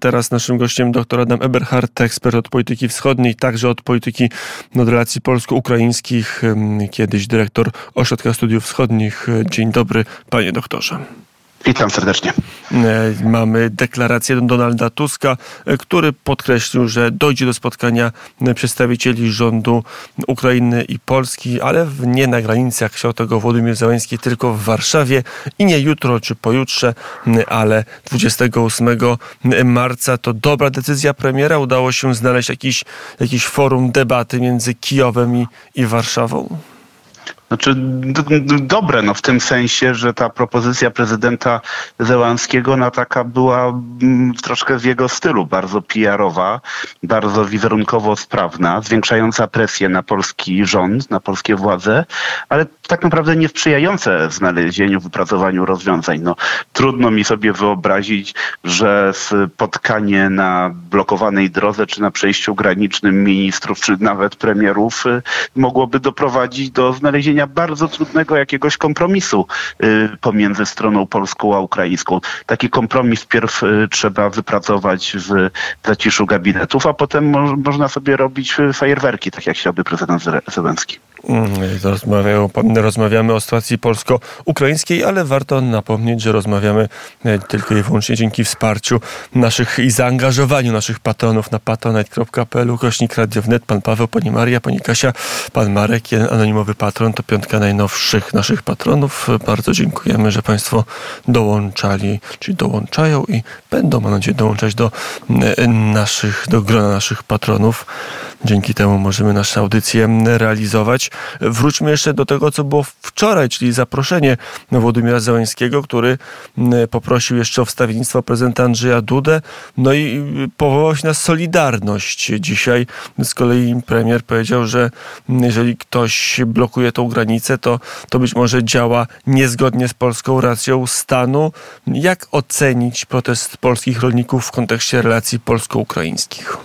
Teraz naszym gościem dr Adam Eberhardt, ekspert od polityki wschodniej, także od polityki od relacji polsko-ukraińskich, kiedyś dyrektor Ośrodka Studiów Wschodnich. Dzień dobry, panie doktorze. Witam serdecznie. E, mamy deklarację Donalda Tuska, e, który podkreślił, że dojdzie do spotkania przedstawicieli rządu Ukrainy i Polski, ale nie na granicy, jak chciał tego Władimir Załęski, tylko w Warszawie i nie jutro czy pojutrze, ale 28 marca. To dobra decyzja premiera. Udało się znaleźć jakiś, jakiś forum debaty między Kijowem i, i Warszawą? Znaczy dobre, no w tym sensie, że ta propozycja prezydenta Zełanskiego no, taka była mm, troszkę w jego stylu, bardzo PR-owa, bardzo wizerunkowo sprawna, zwiększająca presję na polski rząd, na polskie władze, ale tak naprawdę nie sprzyjające znalezieniu, wypracowaniu rozwiązań. No, trudno mi sobie wyobrazić, że spotkanie na blokowanej drodze czy na przejściu granicznym ministrów czy nawet premierów y, mogłoby doprowadzić do znalezienia bardzo trudnego jakiegoś kompromisu y, pomiędzy stroną polską a ukraińską. Taki kompromis pierw y, trzeba wypracować w zaciszu gabinetów, a potem mo można sobie robić y, fajerwerki, tak jak chciałby prezydent Zelenski. Mm, rozmawiamy o sytuacji polsko-ukraińskiej, ale warto napomnieć, że rozmawiamy e, tylko i wyłącznie dzięki wsparciu naszych i zaangażowaniu naszych patronów na patronite.pl, kośnik pan Paweł, pani Maria, pani Kasia, pan Marek, anonimowy patron, to piątka najnowszych naszych patronów. Bardzo dziękujemy, że państwo dołączali, czyli dołączają i będą, mam nadzieję, dołączać do e, naszych, do grona naszych patronów. Dzięki temu możemy nasze audycje realizować. Wróćmy jeszcze do tego, co było wczoraj, czyli zaproszenie Władimira Załęskiego, który poprosił jeszcze o wstawiennictwo prezydenta Andrzeja Dudę, no i powołał się na Solidarność. Dzisiaj z kolei premier powiedział, że jeżeli ktoś blokuje tą granicę, to, to być może działa niezgodnie z polską racją stanu. Jak ocenić protest polskich rolników w kontekście relacji polsko-ukraińskich?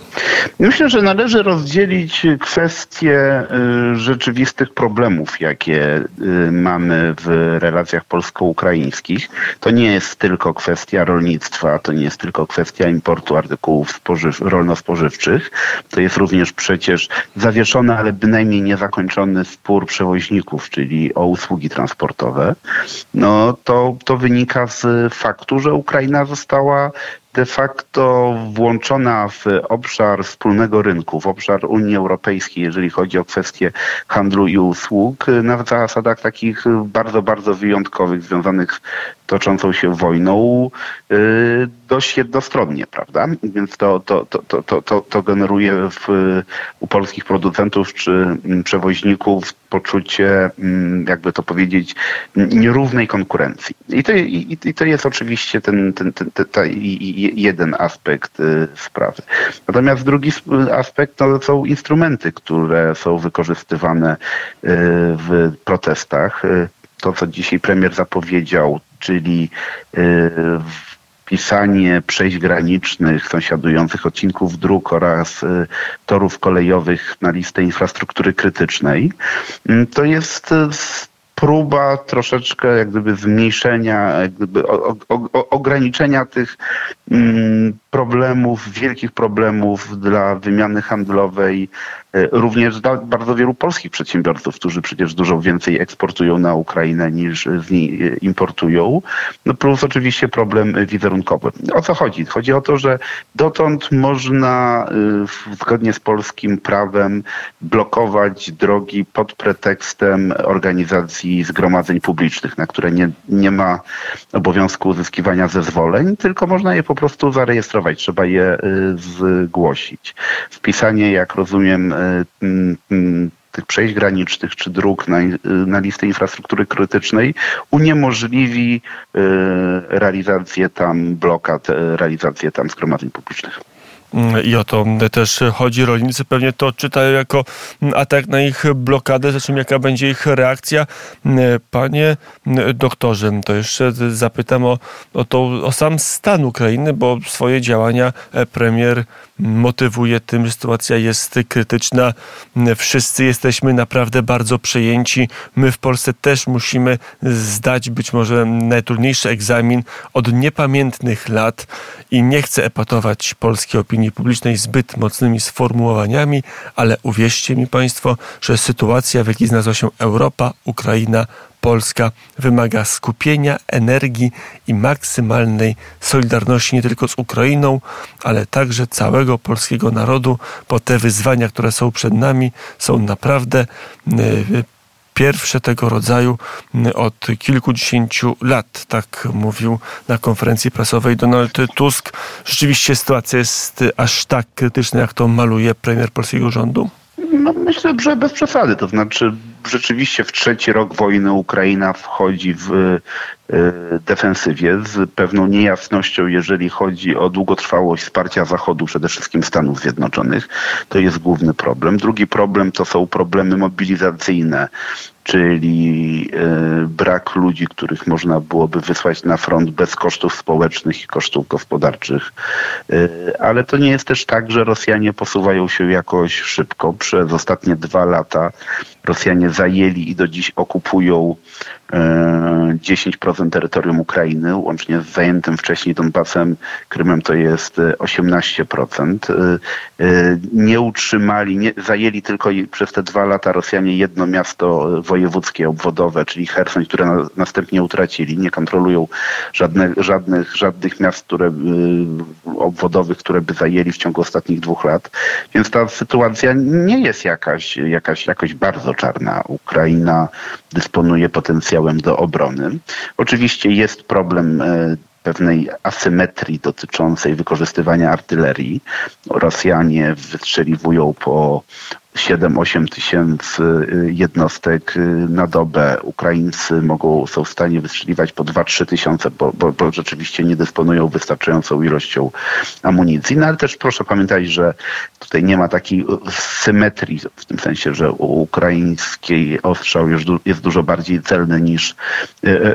Myślę, że należy rozdzielić kwestie y, rzeczywistych problemów, jakie y, mamy w relacjach polsko-ukraińskich. To nie jest tylko kwestia rolnictwa, to nie jest tylko kwestia importu artykułów spożyw- rolno-spożywczych. To jest również przecież zawieszony, ale bynajmniej niezakończony spór przewoźników, czyli o usługi transportowe. No to, to wynika z faktu, że Ukraina została de facto włączona w obszar wspólnego rynku, w obszar Unii Europejskiej, jeżeli chodzi o kwestie handlu i usług, na zasadach takich bardzo, bardzo wyjątkowych, związanych toczącą się wojną, y, dość jednostronnie, prawda? Więc to, to, to, to, to, to generuje w, u polskich producentów czy mm, przewoźników poczucie, mm, jakby to powiedzieć, nierównej konkurencji. I to, i, i to jest oczywiście ten, ten, ten, ten, ten jeden aspekt y, sprawy. Natomiast drugi aspekt to są instrumenty, które są wykorzystywane y, w protestach. To, co dzisiaj premier zapowiedział, czyli wpisanie przejść granicznych, sąsiadujących odcinków dróg oraz y, torów kolejowych na listę infrastruktury krytycznej, mm, to jest y, próba troszeczkę jak gdyby zmniejszenia, jak gdyby ograniczenia tych mm, problemów, wielkich problemów dla wymiany handlowej E, również dla bardzo wielu polskich przedsiębiorców, którzy przecież dużo więcej eksportują na Ukrainę niż z niej e, importują. No plus oczywiście problem wizerunkowy. O co chodzi? Chodzi o to, że dotąd można e, zgodnie z polskim prawem blokować drogi pod pretekstem organizacji zgromadzeń publicznych, na które nie, nie ma obowiązku uzyskiwania zezwoleń, tylko można je po prostu zarejestrować, trzeba je zgłosić. Wpisanie, jak rozumiem, E, tych przejść granicznych czy dróg na, na listę infrastruktury krytycznej uniemożliwi realizację tam blokad, realizację tam zgromadzeń publicznych. Mm, I o to też chodzi. Rolnicy pewnie to czytają jako atak na ich blokadę, zresztą jaka będzie ich reakcja. Panie doktorze, to jeszcze zapytam o, o, to, o sam stan Ukrainy, bo swoje działania premier motywuje tym, że sytuacja jest krytyczna. Wszyscy jesteśmy naprawdę bardzo przejęci. My w Polsce też musimy zdać być może najtrudniejszy egzamin od niepamiętnych lat i nie chcę epatować polskiej opinii publicznej zbyt mocnymi sformułowaniami, ale uwierzcie mi Państwo, że sytuacja, w jakiej znalazła się Europa, Ukraina, Polska wymaga skupienia energii i maksymalnej solidarności nie tylko z Ukrainą, ale także całego polskiego narodu, bo te wyzwania, które są przed nami, są naprawdę y, pierwsze tego rodzaju od kilkudziesięciu lat, tak mówił na konferencji prasowej Donald Tusk. Rzeczywiście sytuacja jest aż tak krytyczna, jak to maluje premier polskiego rządu? No, myślę, że bez przesady. To znaczy, rzeczywiście w trzeci rok wojny Ukraina wchodzi w y, defensywie z pewną niejasnością, jeżeli chodzi o długotrwałość wsparcia Zachodu, przede wszystkim Stanów Zjednoczonych. To jest główny problem. Drugi problem to są problemy mobilizacyjne czyli e, brak ludzi, których można byłoby wysłać na front bez kosztów społecznych i kosztów gospodarczych. Ale to nie jest też tak, że Rosjanie posuwają się jakoś szybko. Przez ostatnie dwa lata Rosjanie zajęli i do dziś okupują 10% terytorium Ukrainy, łącznie z zajętym wcześniej Donbasem, Krymem to jest 18%. Nie utrzymali, nie, zajęli tylko przez te dwa lata Rosjanie jedno miasto wojewódzkie, obwodowe, czyli Hersoń, które na, następnie utracili. Nie kontrolują żadnych, żadnych, żadnych miast które, obwodowych, które by zajęli w ciągu ostatnich dwóch lat. Więc ta sytuacja nie jest jakaś, jakaś, jakoś bardzo czarna. Ukraina dysponuje potencjałem do obrony. Oczywiście jest problem e, pewnej asymetrii dotyczącej wykorzystywania artylerii. Rosjanie wystrzeliwują po 7-8 tysięcy y, jednostek y, na dobę. Ukraińcy mogą, są w stanie wystrzeliwać po 2-3 tysiące, bo, bo, bo, rzeczywiście nie dysponują wystarczającą ilością amunicji. No ale też proszę pamiętać, że tutaj nie ma takiej symetrii, w tym sensie, że u ukraińskiej ostrzał już jest dużo bardziej celny niż y,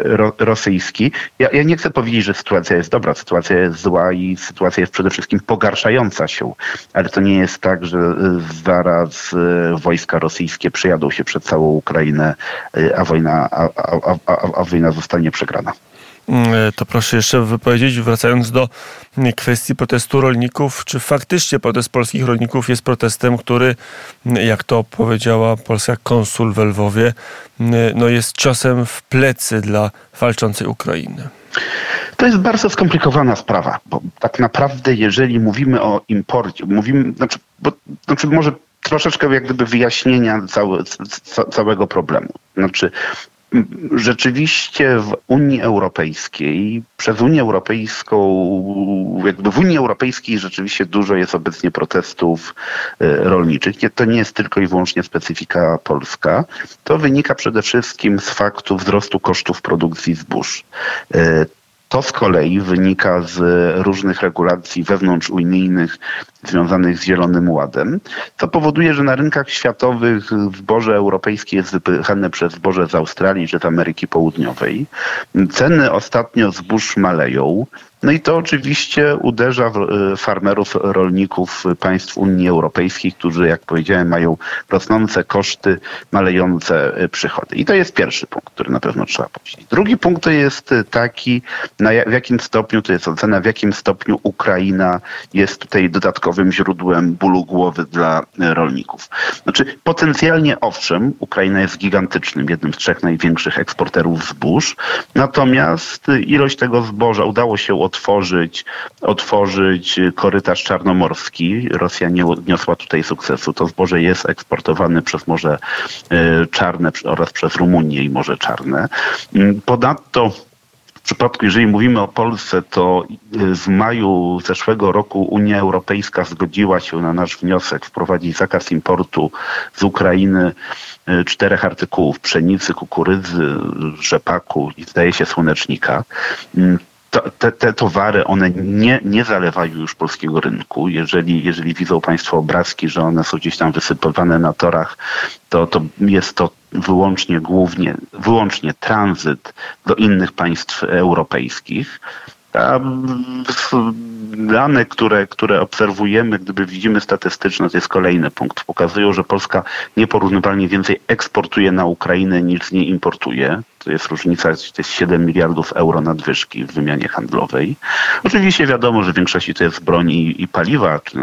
ro, rosyjski. Ja, ja nie chcę powiedzieć, że sytuacja jest dobra, sytuacja jest zła i sytuacja jest przede wszystkim pogarszająca się, ale to nie jest tak, że zaraz wojska rosyjskie przejadą się przed całą Ukrainę, y, a wojna, a, a, a, a wojna zostanie przegrana. Mm, to proszę jeszcze wypowiedzieć, wracając do kwestii protestu rolników, czy faktycznie protest polskich rolników jest protestem, który, jak to powiedziała polska konsul w Lwowie, no jest ciosem w plecy dla walczącej Ukrainy? To jest bardzo skomplikowana sprawa, bo tak naprawdę jeżeli mówimy o imporcie, mówimy, znaczy, bo, znaczy może troszeczkę jak gdyby wyjaśnienia całego problemu. Znaczy, rzeczywiście w Unii Europejskiej, przez Unię Europejską, jakby w Unii Europejskiej rzeczywiście dużo jest obecnie protestów e, rolniczych. To nie jest tylko i wyłącznie specyfika polska. To wynika przede wszystkim z faktu wzrostu kosztów produkcji zbóż. E, to z kolei wynika z różnych regulacji wewnątrzunijnych związanych z Zielonym Ładem, co powoduje, że na rynkach światowych zboże europejskie jest wypychane przez zboże z Australii czy z Ameryki Południowej. Ceny ostatnio zbóż maleją. No i to oczywiście uderza w e, farmerów, rolników państw Unii Europejskiej, którzy, jak powiedziałem, mają rosnące koszty, malejące e, przychody. I to jest pierwszy punkt, który na pewno trzeba powiedzieć. Drugi punkt to jest taki, na w jakim stopniu, to jest ocena, w jakim stopniu Ukraina jest tutaj dodatkowym źródłem bólu głowy dla e, rolników. Znaczy, potencjalnie owszem, Ukraina jest gigantycznym, jednym z trzech największych eksporterów zbóż, natomiast ilość tego zboża udało się otworzyć, otworzyć korytarz czarnomorski. Rosja nie odniosła tutaj sukcesu. To zboże jest eksportowane przez Morze e, Czarne oraz przez Rumunię i Morze Czarne. Mm, ponadto przypadku, jeżeli mówimy o Polsce, to w maju zeszłego roku Unia Europejska zgodziła się na nasz wniosek wprowadzić zakaz importu z Ukrainy e, czterech artykułów pszenicy, kukurydzy, rzepaku i zdaje się słonecznika. Mm, te, te, towary, one nie, nie zalewają już polskiego rynku. Jeżeli, jeżeli widzą Państwo obrazki, że one są gdzieś tam wysypywane na torach, to, to jest to wyłącznie, głównie, wyłącznie tranzyt do innych państw europejskich. A dane, które, które obserwujemy, gdyby widzimy statystyczne, to jest kolejny punkt, pokazują, że Polska nieporównywalnie więcej eksportuje na Ukrainę niż z niej importuje. To jest różnica, to jest 7 miliardów euro nadwyżki w wymianie handlowej. Oczywiście wiadomo, że w większości to jest broń i, i paliwa, czy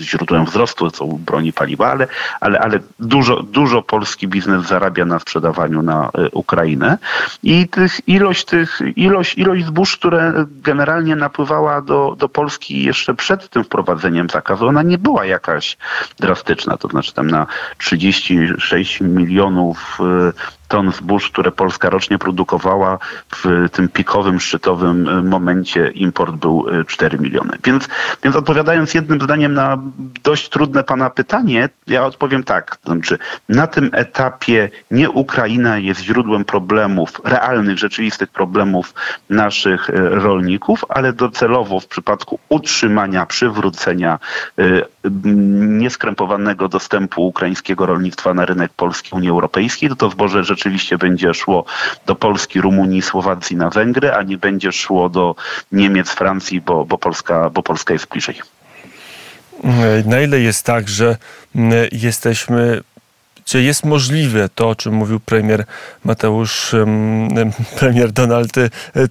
źródłem wzrostu są broni paliwa, ale, ale, ale dużo, dużo polski biznes zarabia na sprzedawaniu na y, Ukrainę i tych, ilość, tych, ilość, ilość zbóż, które generalnie napływała do, do Polski jeszcze przed tym wprowadzeniem zakazu, ona nie była jakaś drastyczna, to znaczy tam na 36 milionów y, ton zbóż, które Polska rocznie produkowała, w tym pikowym, szczytowym e, momencie import był 4 e, miliony. Więc, więc odpowiadając jednym zdaniem na dość trudne pana pytanie, ja odpowiem tak. Znaczy, na tym etapie nie Ukraina jest źródłem problemów, realnych, rzeczywistych problemów naszych e, rolników, ale docelowo w przypadku utrzymania, przywrócenia nieskrępowanego dostępu ukraińskiego rolnictwa na rynek polski Unii Europejskiej, to zboże rzeczywiście będzie szło do Polski, Rumunii, Słowacji na Węgry, a nie będzie szło do Niemiec, Francji, bo, bo, Polska, bo Polska jest bliżej. Na ile jest tak, że jesteśmy czy jest możliwe to, o czym mówił premier Mateusz, premier Donald e,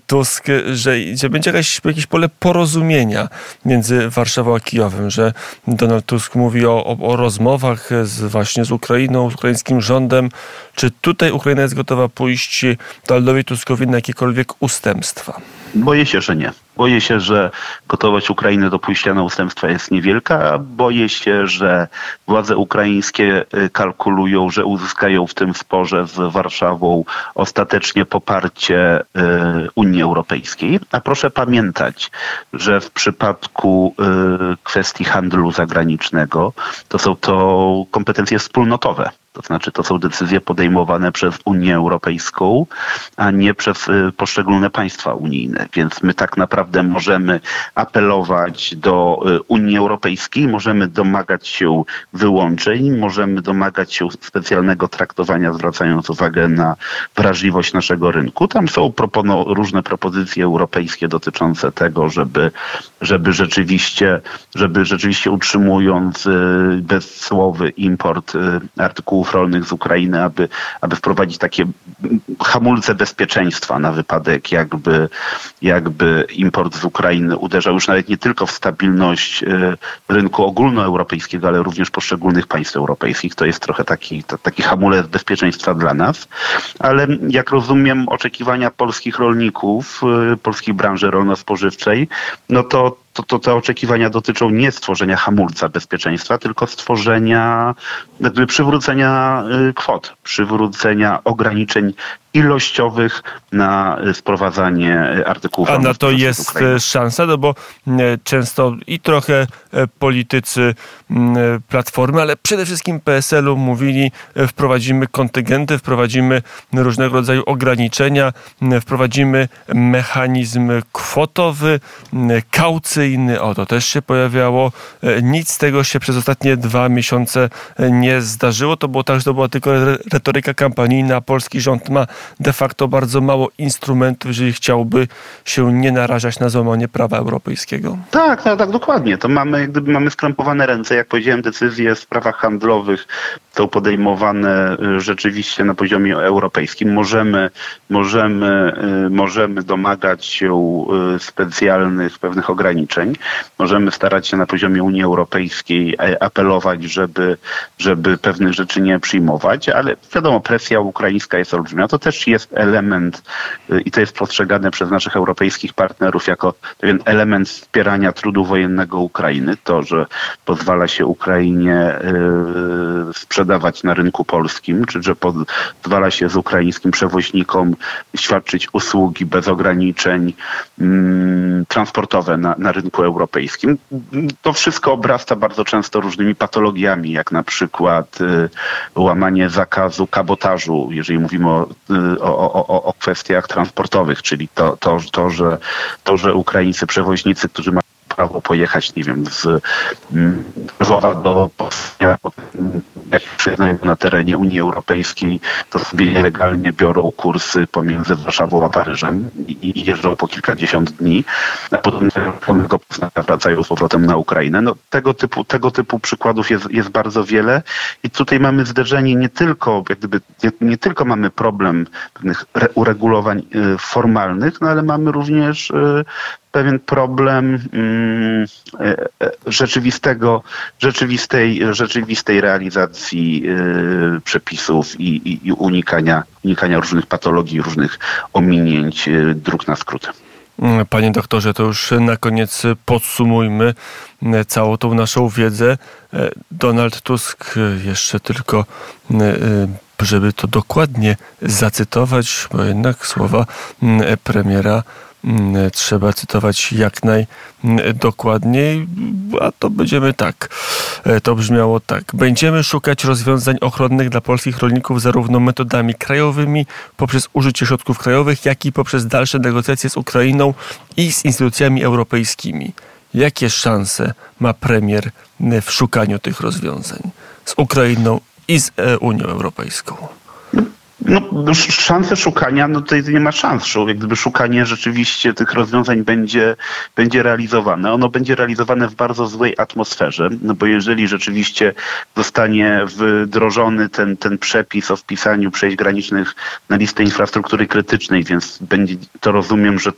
Tusk, że, że będzie jakieś, jakieś pole porozumienia między Warszawą a Kijowem, że Donald Tusk mówi o, o, o rozmowach z, właśnie z Ukrainą, z ukraińskim rządem. Czy tutaj Ukraina jest gotowa pójść Donaldowi Tuskowi na jakiekolwiek ustępstwa? Boję się, że nie. Boję się, że gotowość Ukrainy do pójścia na ustępstwa jest niewielka. Boję się, że władze ukraińskie y, kalkulują, że uzyskają w tym sporze z Warszawą ostatecznie poparcie y, Unii Europejskiej. A proszę pamiętać, że w przypadku y, kwestii handlu zagranicznego to są to kompetencje wspólnotowe. To znaczy, to są decyzje podejmowane przez Unię Europejską, a nie przez y, poszczególne państwa unijne. Więc my tak naprawdę możemy apelować do y, Unii Europejskiej, możemy domagać się wyłączeń, możemy domagać się specjalnego traktowania, zwracając uwagę na wrażliwość naszego rynku. Tam są propono różne propozycje europejskie dotyczące tego, żeby, żeby rzeczywiście, żeby rzeczywiście utrzymując y, bezsłowy import artykułów rolnych z Ukrainy, aby, aby wprowadzić takie hamulce bezpieczeństwa na wypadek, jakby, jakby import z Ukrainy uderzał już nawet nie tylko w stabilność e, rynku ogólnoeuropejskiego, ale również poszczególnych państw europejskich. To jest trochę taki, to, taki hamulec bezpieczeństwa dla nas. Ale jak rozumiem oczekiwania polskich rolników, e, polskiej branży rolno-spożywczej, no to to, to te oczekiwania dotyczą nie stworzenia hamulca bezpieczeństwa, tylko stworzenia, jakby przywrócenia y, kwot, przywrócenia ograniczeń ilościowych na sprowadzanie artykułów. A na to jest e, szansa, no bo e, często i trochę e, politycy Platformy, ale przede wszystkim PSL-u mówili, wprowadzimy kontyngenty, wprowadzimy różnego rodzaju ograniczenia, wprowadzimy mechanizm kwotowy, kaucyjny. O, to też się pojawiało. Nic z tego się przez ostatnie dwa miesiące nie zdarzyło. To było tak, że to była tylko retoryka kampanijna. Polski rząd ma de facto bardzo mało instrumentów, jeżeli chciałby się nie narażać na złamanie prawa europejskiego. Tak, tak, tak, dokładnie. To mamy, gdyby mamy skrępowane ręce, jak powiedziałem, decyzje w sprawach handlowych są podejmowane y, rzeczywiście na poziomie europejskim. Możemy, możemy, y, możemy domagać się y, specjalnych pewnych ograniczeń. Możemy starać się na poziomie Unii Europejskiej e, apelować, żeby, żeby pewnych rzeczy nie przyjmować, ale wiadomo, presja ukraińska jest olbrzymia. To też też jest element y, i to jest postrzegane przez naszych europejskich partnerów jako pewien element wspierania trudu wojennego Ukrainy. To, że pozwala się Ukrainie y, sprzedawać na rynku polskim, czy że pozwala się z ukraińskim przewoźnikom świadczyć usługi bez ograniczeń mm, transportowe na, na rynku europejskim. To wszystko obrasta bardzo często różnymi patologiami, jak na przykład y, łamanie zakazu kabotażu, jeżeli mówimy o o, o, o kwestiach transportowych, czyli to, to, to, że, to, że Ukraińcy przewoźnicy, którzy mają prawo pojechać, nie wiem, z Lwowa do Poznania, jak przyznają na terenie Unii Europejskiej, to sobie nielegalnie biorą kursy pomiędzy Warszawą a Paryżem i, i jeżdżą po kilkadziesiąt dni, a potem Poznania wracają z powrotem na Ukrainę. No, tego, typu, tego typu przykładów jest, jest bardzo wiele i tutaj mamy zderzenie nie tylko, jak gdyby, nie, nie tylko mamy problem pewnych uregulowań y, formalnych, no ale mamy również y, pewien problem mm, e, e, rzeczywistego, rzeczywistej, rzeczywistej realizacji e, przepisów i, i, i unikania, unikania różnych patologii, różnych ominięć dróg na skróty. Panie doktorze, to już na koniec podsumujmy całą tą naszą wiedzę. Donald Tusk jeszcze tylko, żeby to dokładnie zacytować, bo jednak słowa premiera Mm, trzeba cytować jak najdokładniej, a to będziemy tak. E, to brzmiało tak. Będziemy szukać rozwiązań ochronnych dla polskich rolników zarówno metodami krajowymi, poprzez użycie środków krajowych, jak i poprzez dalsze negocjacje z Ukrainą i z instytucjami europejskimi. Jakie szanse ma premier w szukaniu tych rozwiązań z Ukrainą i z e, Unią Europejską? No, szanse szukania, no tutaj nie ma szans. Jak gdyby szukanie rzeczywiście tych rozwiązań będzie, będzie realizowane. Ono będzie realizowane w bardzo złej atmosferze, no bo jeżeli rzeczywiście zostanie wdrożony ten, ten przepis o wpisaniu przejść granicznych na listę infrastruktury krytycznej, więc będzie to rozumiem, że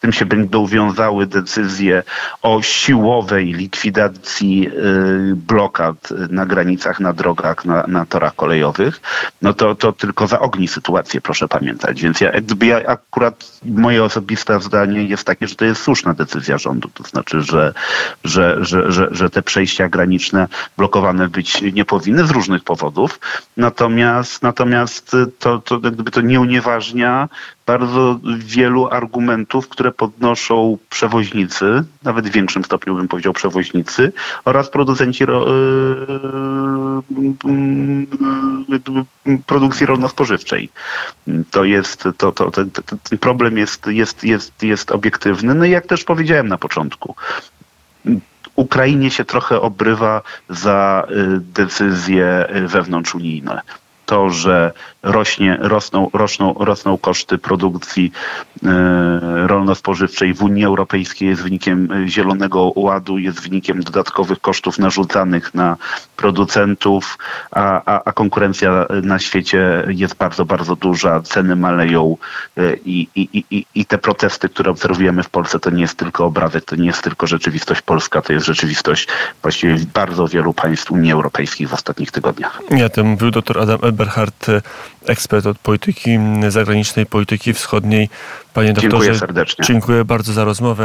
tym się będą wiązały decyzje o siłowej likwidacji y, blokad na granicach, na drogach, na, na torach kolejowych, no to, to tylko zaogni sytuację, proszę pamiętać. Więc ja, ja akurat moje osobiste zdanie jest takie, że to jest słuszna decyzja rządu. To znaczy, że, że, że, że, że te przejścia graniczne blokowane być nie powinny z różnych powodów. Natomiast, natomiast to, to gdyby to nie unieważnia bardzo wielu argumentów, które podnoszą przewoźnicy, nawet w większym stopniu bym powiedział przewoźnicy, oraz producenci ro, yy, produkcji rolno-spożywczej. To jest, to, to, ten, ten problem jest, jest, jest, jest obiektywny. No i jak też powiedziałem na początku, Ukrainie się trochę obrywa za y, decyzje wewnątrzunijne to, że rośnie, rosną, rosną, rosną koszty produkcji e, rolno-spożywczej w Unii Europejskiej jest wynikiem e, Zielonego Ładu, jest wynikiem dodatkowych kosztów narzucanych na producentów, a, a, a konkurencja na świecie jest bardzo, bardzo duża, ceny maleją e, i, i, i, i te protesty, które obserwujemy w Polsce, to nie jest tylko obrazek, to nie jest tylko rzeczywistość polska, to jest rzeczywistość właściwie bardzo wielu państw Unii Europejskiej w ostatnich tygodniach. Ja, to mówił dr Adam Eberhardt, ekspert od polityki zagranicznej, polityki wschodniej. Panie doktorze, dziękuję serdecznie. Dziękuję bardzo za rozmowę.